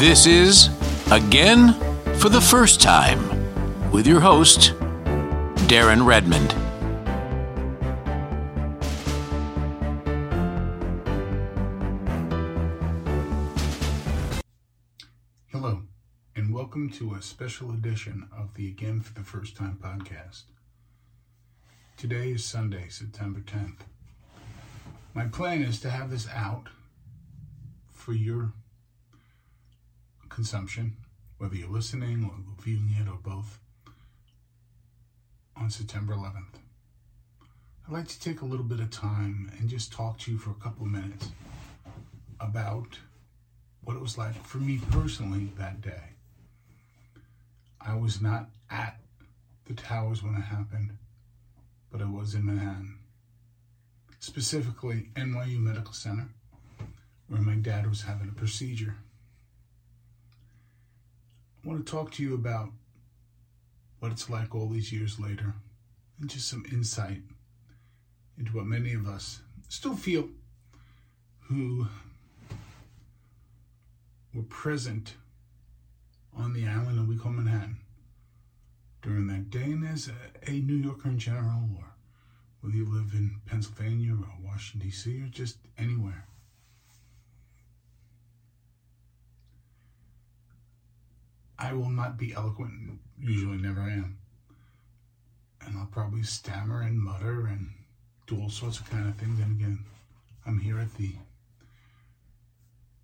This is Again for the First Time with your host, Darren Redmond. Hello, and welcome to a special edition of the Again for the First Time podcast. Today is Sunday, September 10th. My plan is to have this out for your consumption, whether you're listening or viewing it or both, on September 11th. I'd like to take a little bit of time and just talk to you for a couple of minutes about what it was like for me personally that day. I was not at the towers when it happened, but I was in Manhattan, specifically NYU Medical Center, where my dad was having a procedure. I want to talk to you about what it's like all these years later and just some insight into what many of us still feel who were present on the island that we call Manhattan during that day. And as a, a New Yorker in general, or whether you live in Pennsylvania or Washington, D.C., or just anywhere. I will not be eloquent, usually never am. And I'll probably stammer and mutter and do all sorts of kind of things. And again, I'm here at the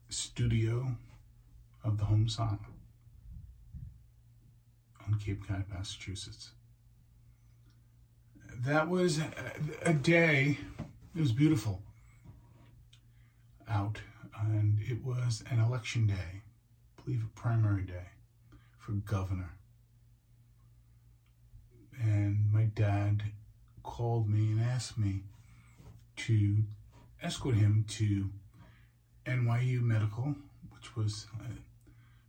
studio of the home sauna on Cape Cod, Massachusetts. That was a, a day, it was beautiful out, and it was an election day, I believe a primary day for governor. And my dad called me and asked me to escort him to NYU Medical, which was uh,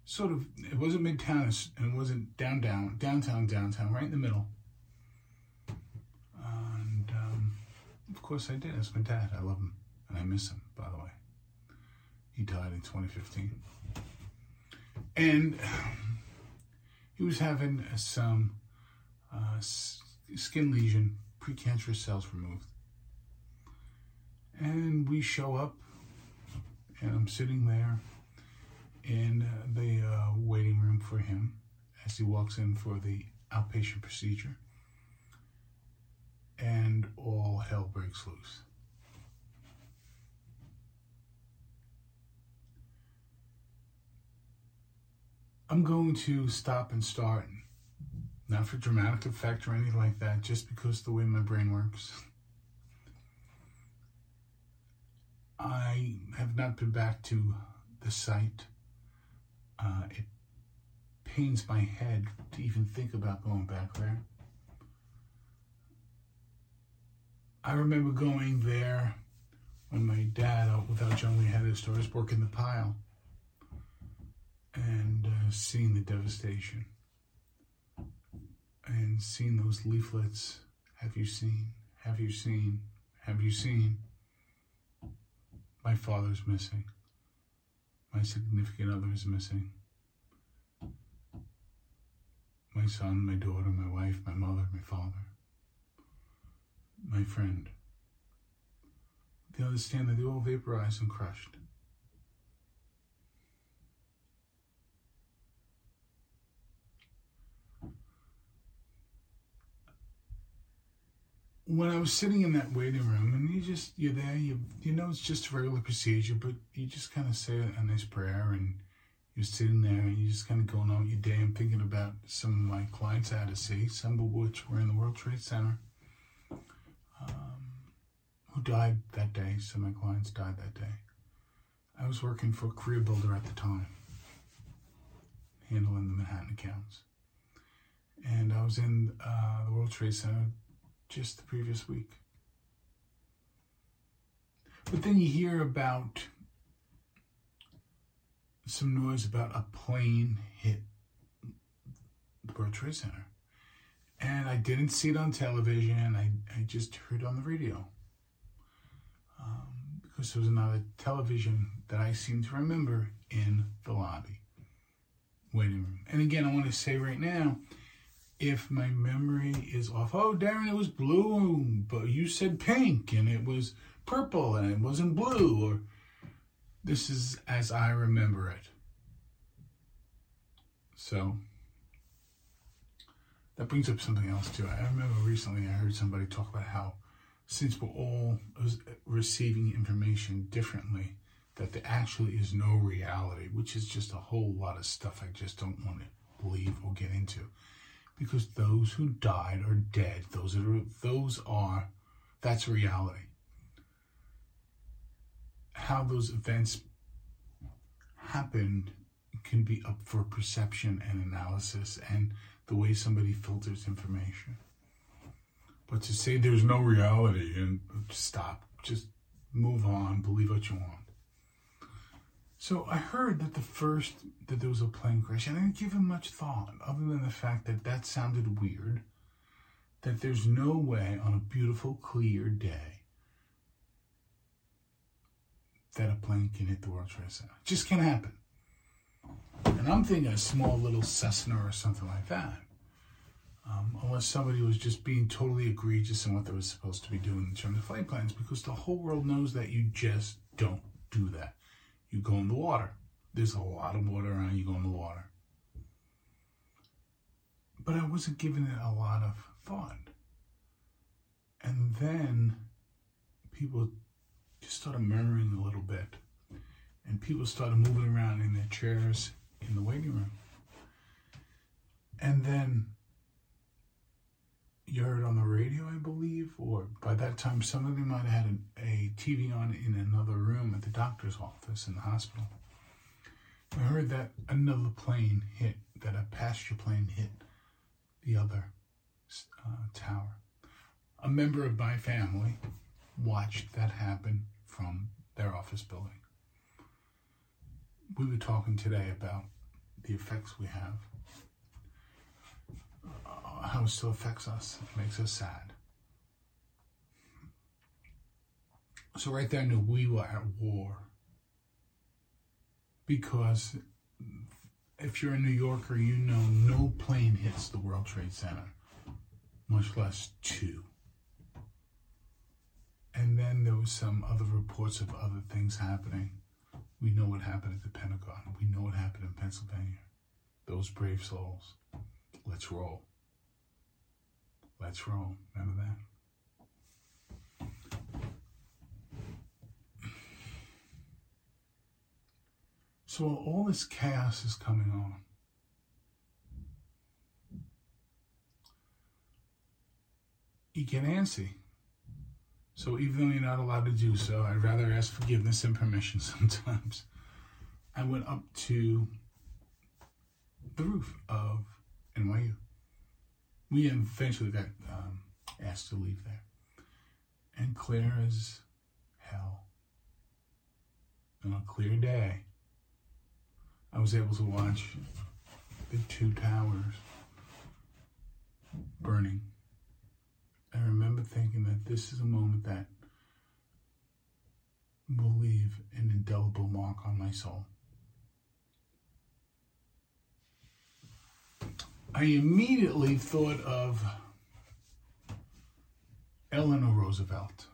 sort of it wasn't midtown and it wasn't downtown, downtown, downtown, right in the middle. And um, of course, I did. It's my dad. I love him and I miss him. By the way, he died in 2015, and he was having some uh, skin lesion, precancerous cells removed. And we show up, and I'm sitting there in the uh, waiting room for him as he walks in for the outpatient procedure. And all hell breaks loose. I'm going to stop and start, not for dramatic effect or anything like that, just because the way my brain works. I have not been back to the site uh, it pains my head to even think about going back there. I remember going there when my dad, without John, we had his stores working the pile seeing the devastation and seeing those leaflets. Have you seen? Have you seen? Have you seen? My father's missing my significant other is missing. My son, my daughter, my wife, my mother, my father, my friend. They understand that they're all vaporized and crushed. When I was sitting in that waiting room, and you just you're there, you you know it's just a regular procedure, but you just kind of say a nice prayer, and you're sitting there, and you're just kind of going on your day. I'm thinking about some of my clients I had to see, some of which were in the World Trade Center, um, who died that day. Some of my clients died that day. I was working for a career builder at the time, handling the Manhattan accounts, and I was in uh, the World Trade Center just the previous week. But then you hear about some noise about a plane hit the World Trade Center. And I didn't see it on television, I, I just heard on the radio. Um, because there was another television that I seem to remember in the lobby. waiting room. And again, I want to say right now, if my memory is off, oh, Darren, it was blue, but you said pink, and it was purple, and it wasn't blue, or this is as I remember it. So that brings up something else too. I remember recently I heard somebody talk about how since we're all receiving information differently, that there actually is no reality, which is just a whole lot of stuff I just don't want to believe or get into. Because those who died are dead. Those are those are that's reality. How those events happened can be up for perception and analysis and the way somebody filters information. But to say there's no reality and stop, just move on, believe what you want. So I heard that the first that there was a plane crash, and I didn't give it much thought, other than the fact that that sounded weird. That there's no way on a beautiful, clear day that a plane can hit the World Trade Center. It just can't happen. And I'm thinking a small little Cessna or something like that. Um, unless somebody was just being totally egregious in what they were supposed to be doing in terms of flight plans, because the whole world knows that you just don't do that. You go in the water. There's a lot of water around, you go in the water. But I wasn't giving it a lot of thought. And then people just started murmuring a little bit. And people started moving around in their chairs in the waiting room. And then you heard on the radio, I believe, or by that time, some of them might have had a, TV on in another room at the doctor's office in the hospital. I heard that another plane hit, that a passenger plane hit the other uh, tower. A member of my family watched that happen from their office building. We were talking today about the effects we have how it still affects us. It makes us sad. So right there I knew we were at war. Because if you're a New Yorker, you know no plane hits the World Trade Center, much less two. And then there was some other reports of other things happening. We know what happened at the Pentagon. We know what happened in Pennsylvania. Those brave souls. Let's roll. Let's roll. Remember that? So all this chaos is coming on. You get antsy. So even though you're not allowed to do so, I'd rather ask forgiveness and permission sometimes. I went up to the roof of NYU we eventually got um, asked to leave there. And clear as hell, on a clear day, I was able to watch the two towers burning. I remember thinking that this is a moment that will leave an indelible mark on my soul. I immediately thought of Eleanor Roosevelt,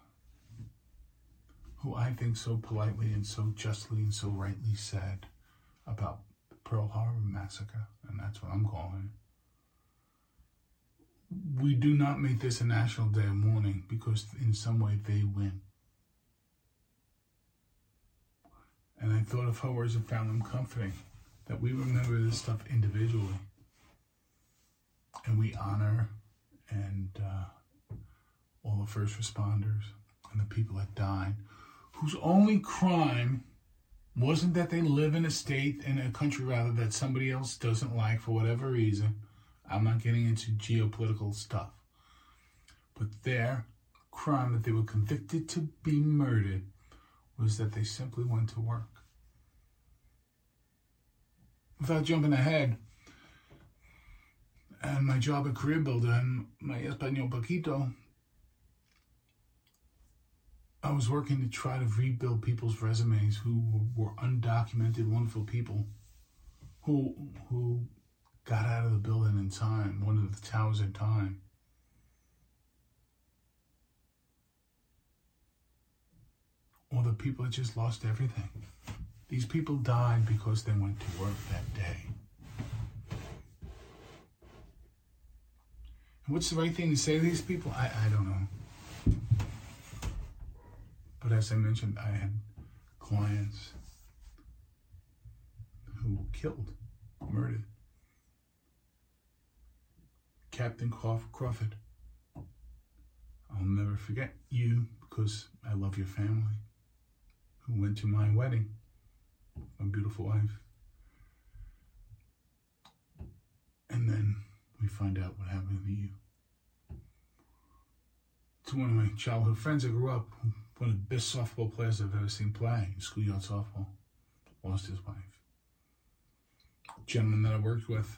who I think so politely and so justly and so rightly said about the Pearl Harbor massacre, and that's what I'm calling it. We do not make this a national day of mourning because in some way they win. And I thought of her words and found them comforting that we remember this stuff individually and we honor and uh, all the first responders and the people that died, whose only crime wasn't that they live in a state in a country rather that somebody else doesn't like for whatever reason. I'm not getting into geopolitical stuff, but their crime that they were convicted to be murdered was that they simply went to work. Without jumping ahead, and my job at Career Builder and my Espanol Paquito, I was working to try to rebuild people's resumes who were undocumented, wonderful people who who got out of the building in time, one of the towers in time. Or the people that just lost everything. These people died because they went to work that day. What's the right thing to say to these people? I, I don't know. But as I mentioned, I had clients who were killed, murdered. Captain Crawford. I'll never forget you because I love your family who went to my wedding, my beautiful wife. And then we find out what happened to you. To one of my childhood friends I grew up, one of the best softball players I've ever seen play, in schoolyard softball, lost his wife. Gentleman that I worked with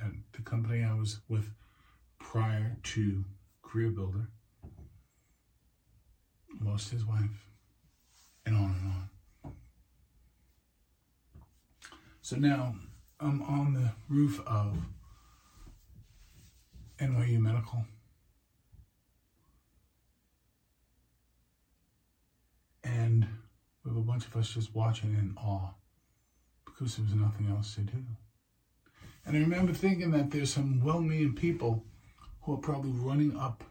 at the company I was with prior to Career Builder lost his wife, and on and on. So now I'm on the roof of NYU Medical. And we have a bunch of us just watching in awe because there was nothing else to do. And I remember thinking that there's some well meaning people who are probably running up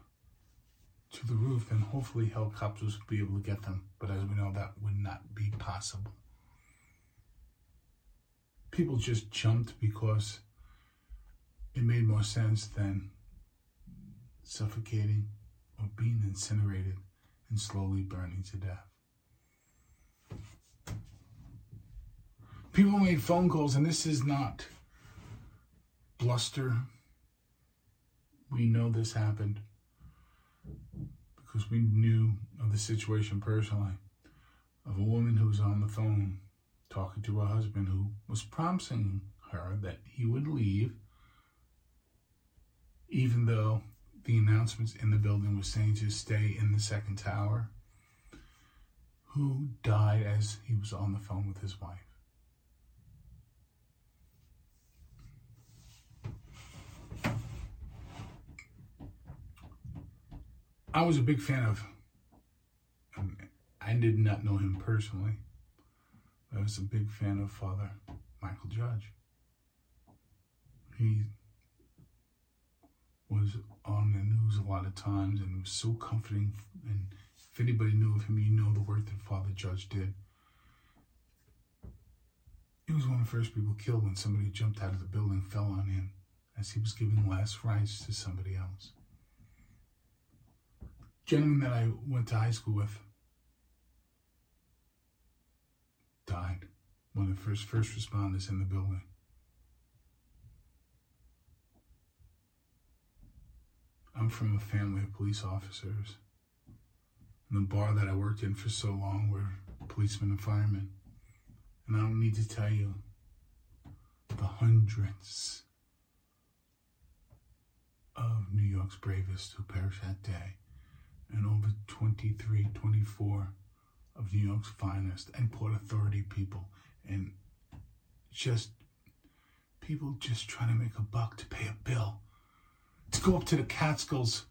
to the roof and hopefully helicopters will be able to get them. But as we know, that would not be possible. People just jumped because it made more sense than suffocating or being incinerated and slowly burning to death. People made phone calls, and this is not bluster. We know this happened because we knew of the situation personally of a woman who was on the phone talking to her husband who was promising her that he would leave even though the announcements in the building were saying to stay in the second tower who died as he was on the phone with his wife I was a big fan of. Um, I did not know him personally. I was a big fan of Father Michael Judge. He was on the news a lot of times and it was so comforting. And if anybody knew of him, you know the work that Father Judge did. He was one of the first people killed when somebody jumped out of the building, fell on him as he was giving last rites to somebody else gentleman that I went to high school with died. One of the first first responders in the building. I'm from a family of police officers. And the bar that I worked in for so long were policemen and firemen. And I don't need to tell you the hundreds of New York's bravest who perished that day and over 23, 24 of New York's finest and Port Authority people and just people just trying to make a buck to pay a bill. To go up to the Catskills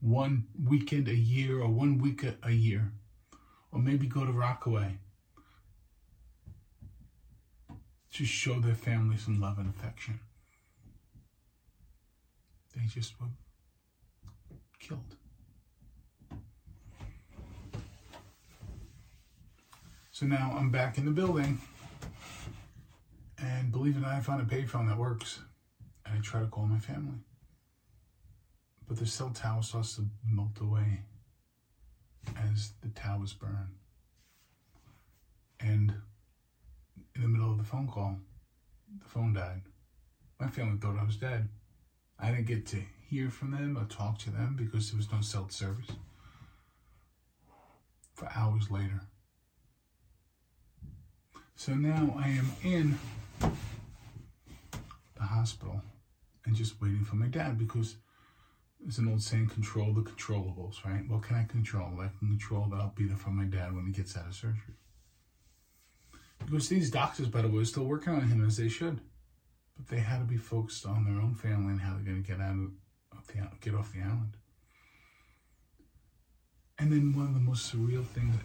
one weekend a year or one week a, a year, or maybe go to Rockaway to show their family some love and affection. They just were killed. So now I'm back in the building, and believe it or not, I found a payphone that works, and I try to call my family. But the cell tower starts to melt away as the towers burn. And in the middle of the phone call, the phone died. My family thought I was dead. I didn't get to hear from them or talk to them because there was no cell service. For hours later, so now I am in the hospital and just waiting for my dad because there's an old saying, control the controllables, right? What can I control? I can control that I'll be there for my dad when he gets out of surgery. Because these doctors, by the way, are still working on him as they should. But they had to be focused on their own family and how they're going to get out of the get off the island. And then one of the most surreal things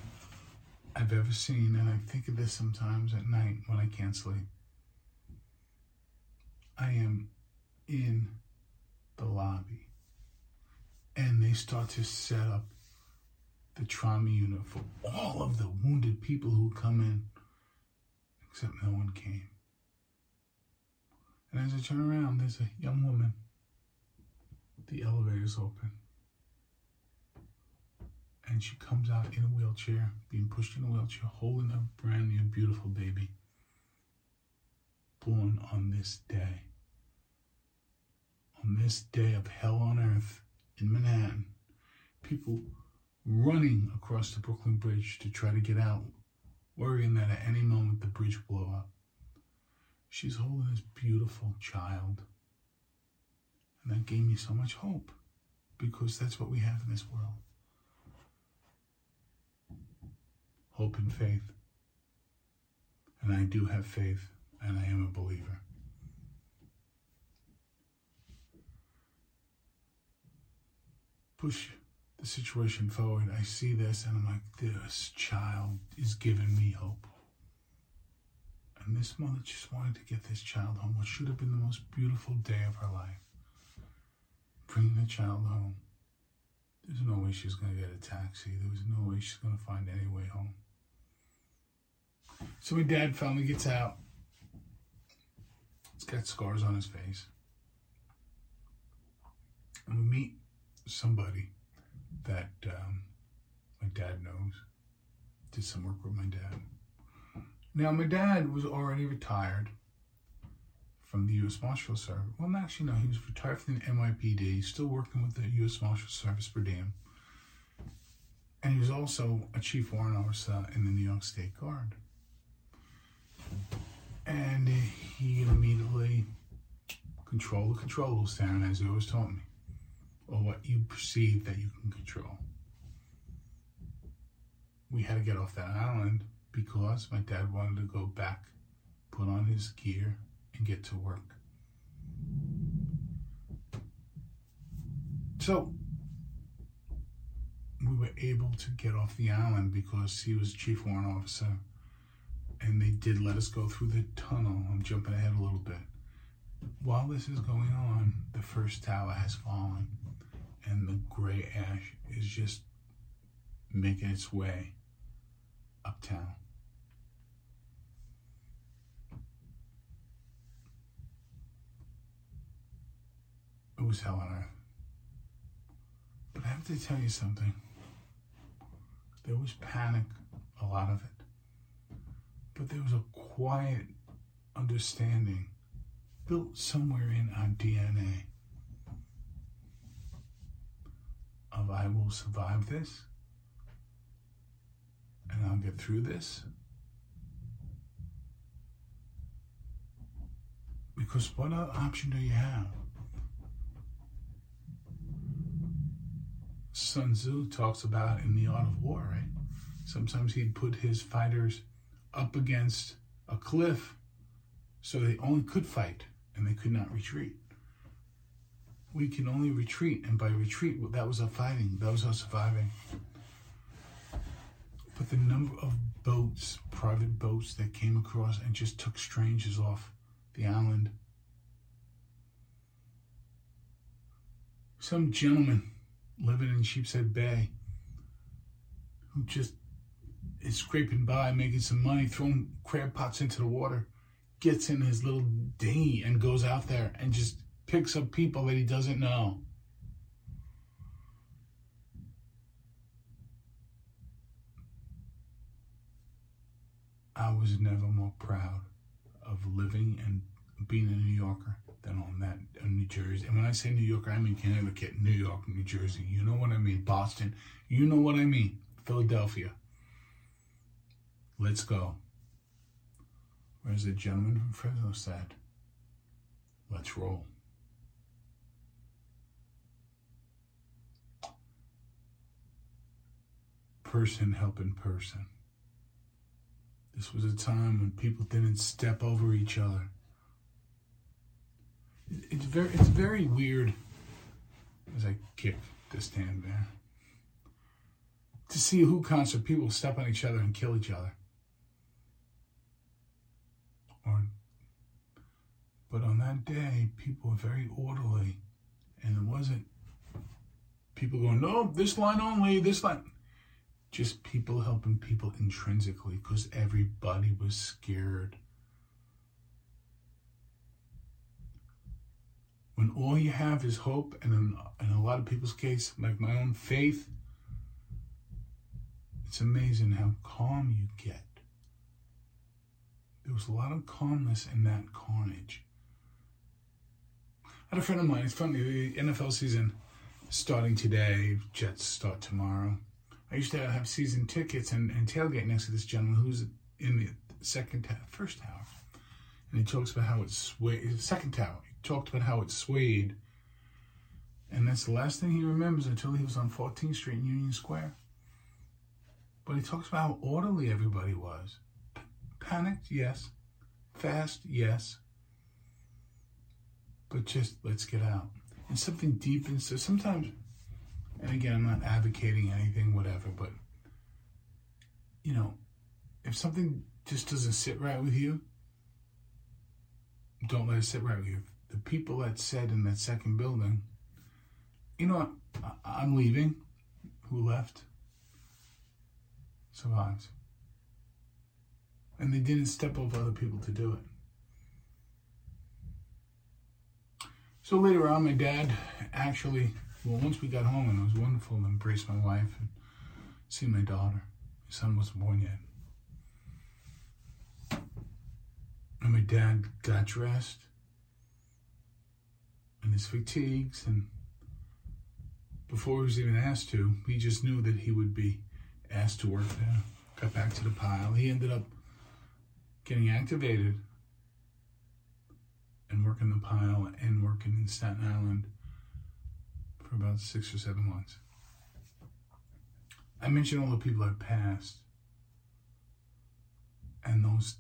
I've ever seen, and I think of this sometimes at night when I can't sleep. I am in the lobby and they start to set up the trauma unit for all of the wounded people who come in, except no one came. And as I turn around, there's a young woman. The elevator's open. And she comes out in a wheelchair, being pushed in a wheelchair, holding a brand new, beautiful baby. Born on this day. On this day of hell on earth in Manhattan. People running across the Brooklyn Bridge to try to get out, worrying that at any moment the bridge will blow up. She's holding this beautiful child. And that gave me so much hope because that's what we have in this world hope and faith. And I do have faith, and I am a believer. Push the situation forward. I see this, and I'm like, this child is giving me hope. And this mother just wanted to get this child home, what should have been the most beautiful day of her life. Bringing the child home. There's no way she's going to get a taxi. There was no way she's going to find any way home. So my dad finally gets out. He's got scars on his face. And we meet somebody that um, my dad knows. Did some work with my dad. Now, my dad was already retired from the U.S. Marshal Service. Well, actually, no, he was retired from the NYPD. Still working with the U.S. Marshal Service per diem. And he was also a chief warrant officer in the New York State Guard. And he immediately control the controllables down, as he always taught me, or what you perceive that you can control. We had to get off that island because my dad wanted to go back, put on his gear, and get to work. So we were able to get off the island because he was chief warrant officer and they did let us go through the tunnel. I'm jumping ahead a little bit. While this is going on, the first tower has fallen and the gray ash is just making its way uptown. It was hell on earth. But I have to tell you something. There was panic, a lot of it. But there was a quiet understanding built somewhere in our DNA of I will survive this and I'll get through this. Because what other option do you have? Sun Tzu talks about in the art of war, right? Sometimes he'd put his fighters up against a cliff so they only could fight and they could not retreat. We can only retreat, and by retreat, that was our fighting, that was our surviving. But the number of boats, private boats that came across and just took strangers off the island. Some gentleman living in Sheepshead Bay who just is scraping by, making some money, throwing crab pots into the water, gets in his little dinghy and goes out there and just picks up people that he doesn't know. I was never more proud of living and being a New Yorker than on that in New Jersey. And when I say New Yorker, I mean Connecticut, New York, New Jersey. You know what I mean? Boston. You know what I mean? Philadelphia. Let's go. Whereas the gentleman from Fresno said, let's roll. Person helping person. This was a time when people didn't step over each other. It's very, it's very weird as I kick the stand there to see Who concert people step on each other and kill each other. Or, but on that day, people were very orderly, and it wasn't people going, no, this line only, this line just people helping people intrinsically because everybody was scared. When all you have is hope, and in, in a lot of people's case, like my own faith, it's amazing how calm you get. There was a lot of calmness in that carnage. I had a friend of mine, it's funny, the NFL season starting today, Jets start tomorrow I used to have season tickets and, and tailgate next to this gentleman who's in the second tower, first tower. And he talks about how it swayed, second tower. He talked about how it swayed. And that's the last thing he remembers until he was on 14th Street in Union Square. But he talks about how orderly everybody was. P- panicked, yes. Fast, yes. But just let's get out. And something deep inside. Sometimes and again, I'm not advocating anything, whatever, but you know, if something just doesn't sit right with you, don't let it sit right with you. The people that said in that second building, you know what, I'm leaving, who left survives. And they didn't step over other people to do it. So later on, my dad actually well, once we got home, and it was wonderful to embrace my wife and see my daughter. My son wasn't born yet. And my dad got dressed in his fatigues, and before he was even asked to, he just knew that he would be asked to work there. Got back to the pile. He ended up getting activated and working the pile and working in Staten Island for about six or seven months. I mentioned all the people I passed and those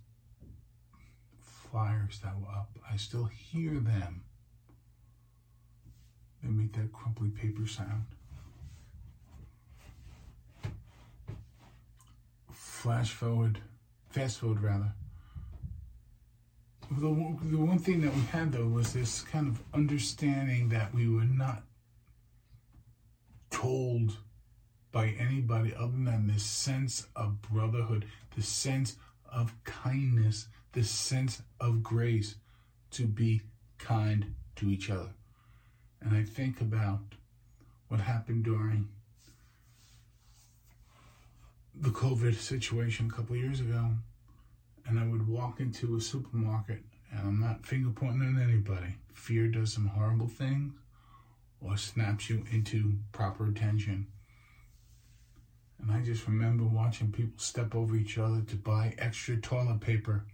flyers that were up. I still hear them. They make that crumply paper sound. Flash forward, fast forward rather. The, the one thing that we had though was this kind of understanding that we were not told by anybody other than this sense of brotherhood, the sense of kindness, the sense of grace to be kind to each other. And I think about what happened during the COVID situation a couple years ago, and I would walk into a supermarket, and I'm not finger pointing at anybody. Fear does some horrible things or snaps you into proper attention. And I just remember watching people step over each other to buy extra toilet paper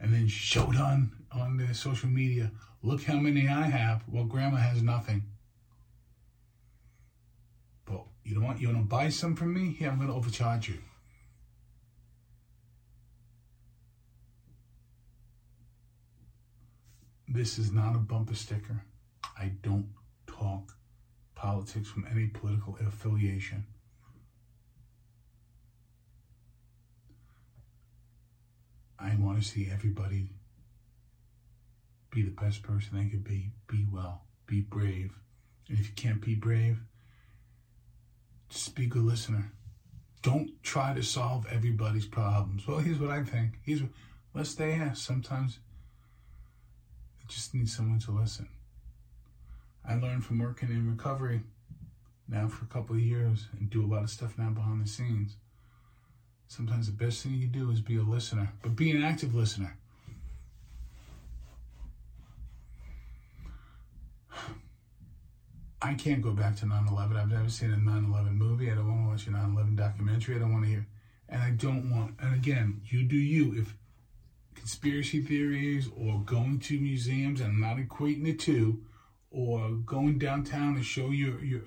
and then showed on on their social media, look how many I have. Well, grandma has nothing. But you don't want you want to buy some from me? Here, I'm going to overcharge you. This is not a bumper sticker. I don't talk politics from any political affiliation. I want to see everybody be the best person they could be. Be well. Be brave. And if you can't be brave, just be a good listener. Don't try to solve everybody's problems. Well, here's what I think. Here's what, unless they ask. Sometimes they just need someone to listen. I learned from working in recovery now for a couple of years and do a lot of stuff now behind the scenes. Sometimes the best thing you do is be a listener, but be an active listener. I can't go back to 9 11. I've never seen a 9 11 movie. I don't want to watch a 9 11 documentary. I don't want to hear. And I don't want, and again, you do you. If conspiracy theories or going to museums, and I'm not equating the two, or going downtown to show your your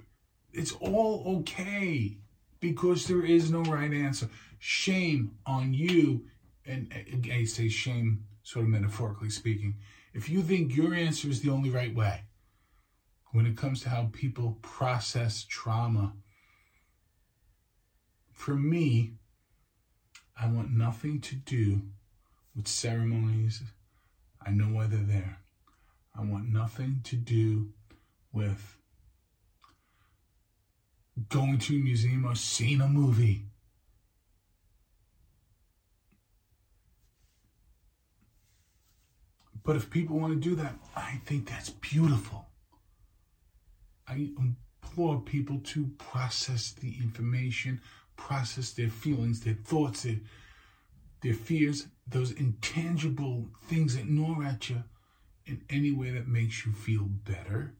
it's all okay because there is no right answer. Shame on you and I say shame sort of metaphorically speaking, if you think your answer is the only right way when it comes to how people process trauma, for me, I want nothing to do with ceremonies. I know why they're there. I want nothing to do with going to a museum or seeing a movie. But if people want to do that, I think that's beautiful. I implore people to process the information, process their feelings, their thoughts, their, their fears, those intangible things that gnaw at you in any way that makes you feel better,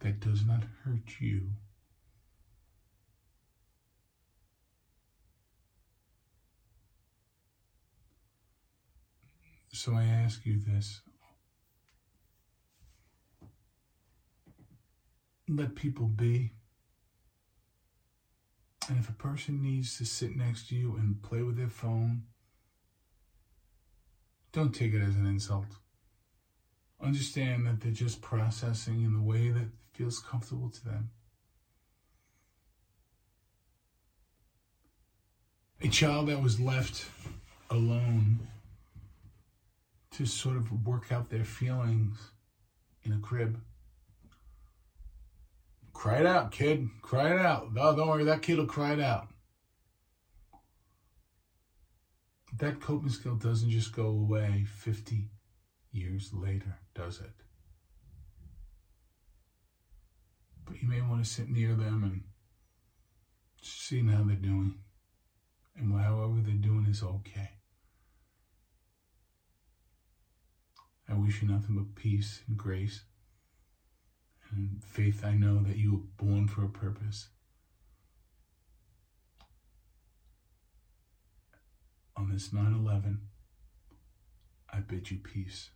that does not hurt you. So I ask you this. Let people be. And if a person needs to sit next to you and play with their phone, don't take it as an insult. Understand that they're just processing in the way that feels comfortable to them. A child that was left alone to sort of work out their feelings in a crib. Cry it out, kid. Cry it out. Oh, don't worry, that kid will cry it out. That coping skill doesn't just go away 50 years later, does it? But you may want to sit near them and see how they're doing. And however they're doing is okay. I wish you nothing but peace and grace and faith. I know that you were born for a purpose. On this 9 11, I bid you peace.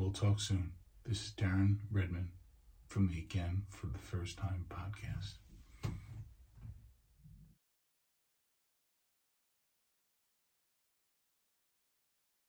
We'll talk soon. This is Darren Redmond from the Again for the First Time podcast.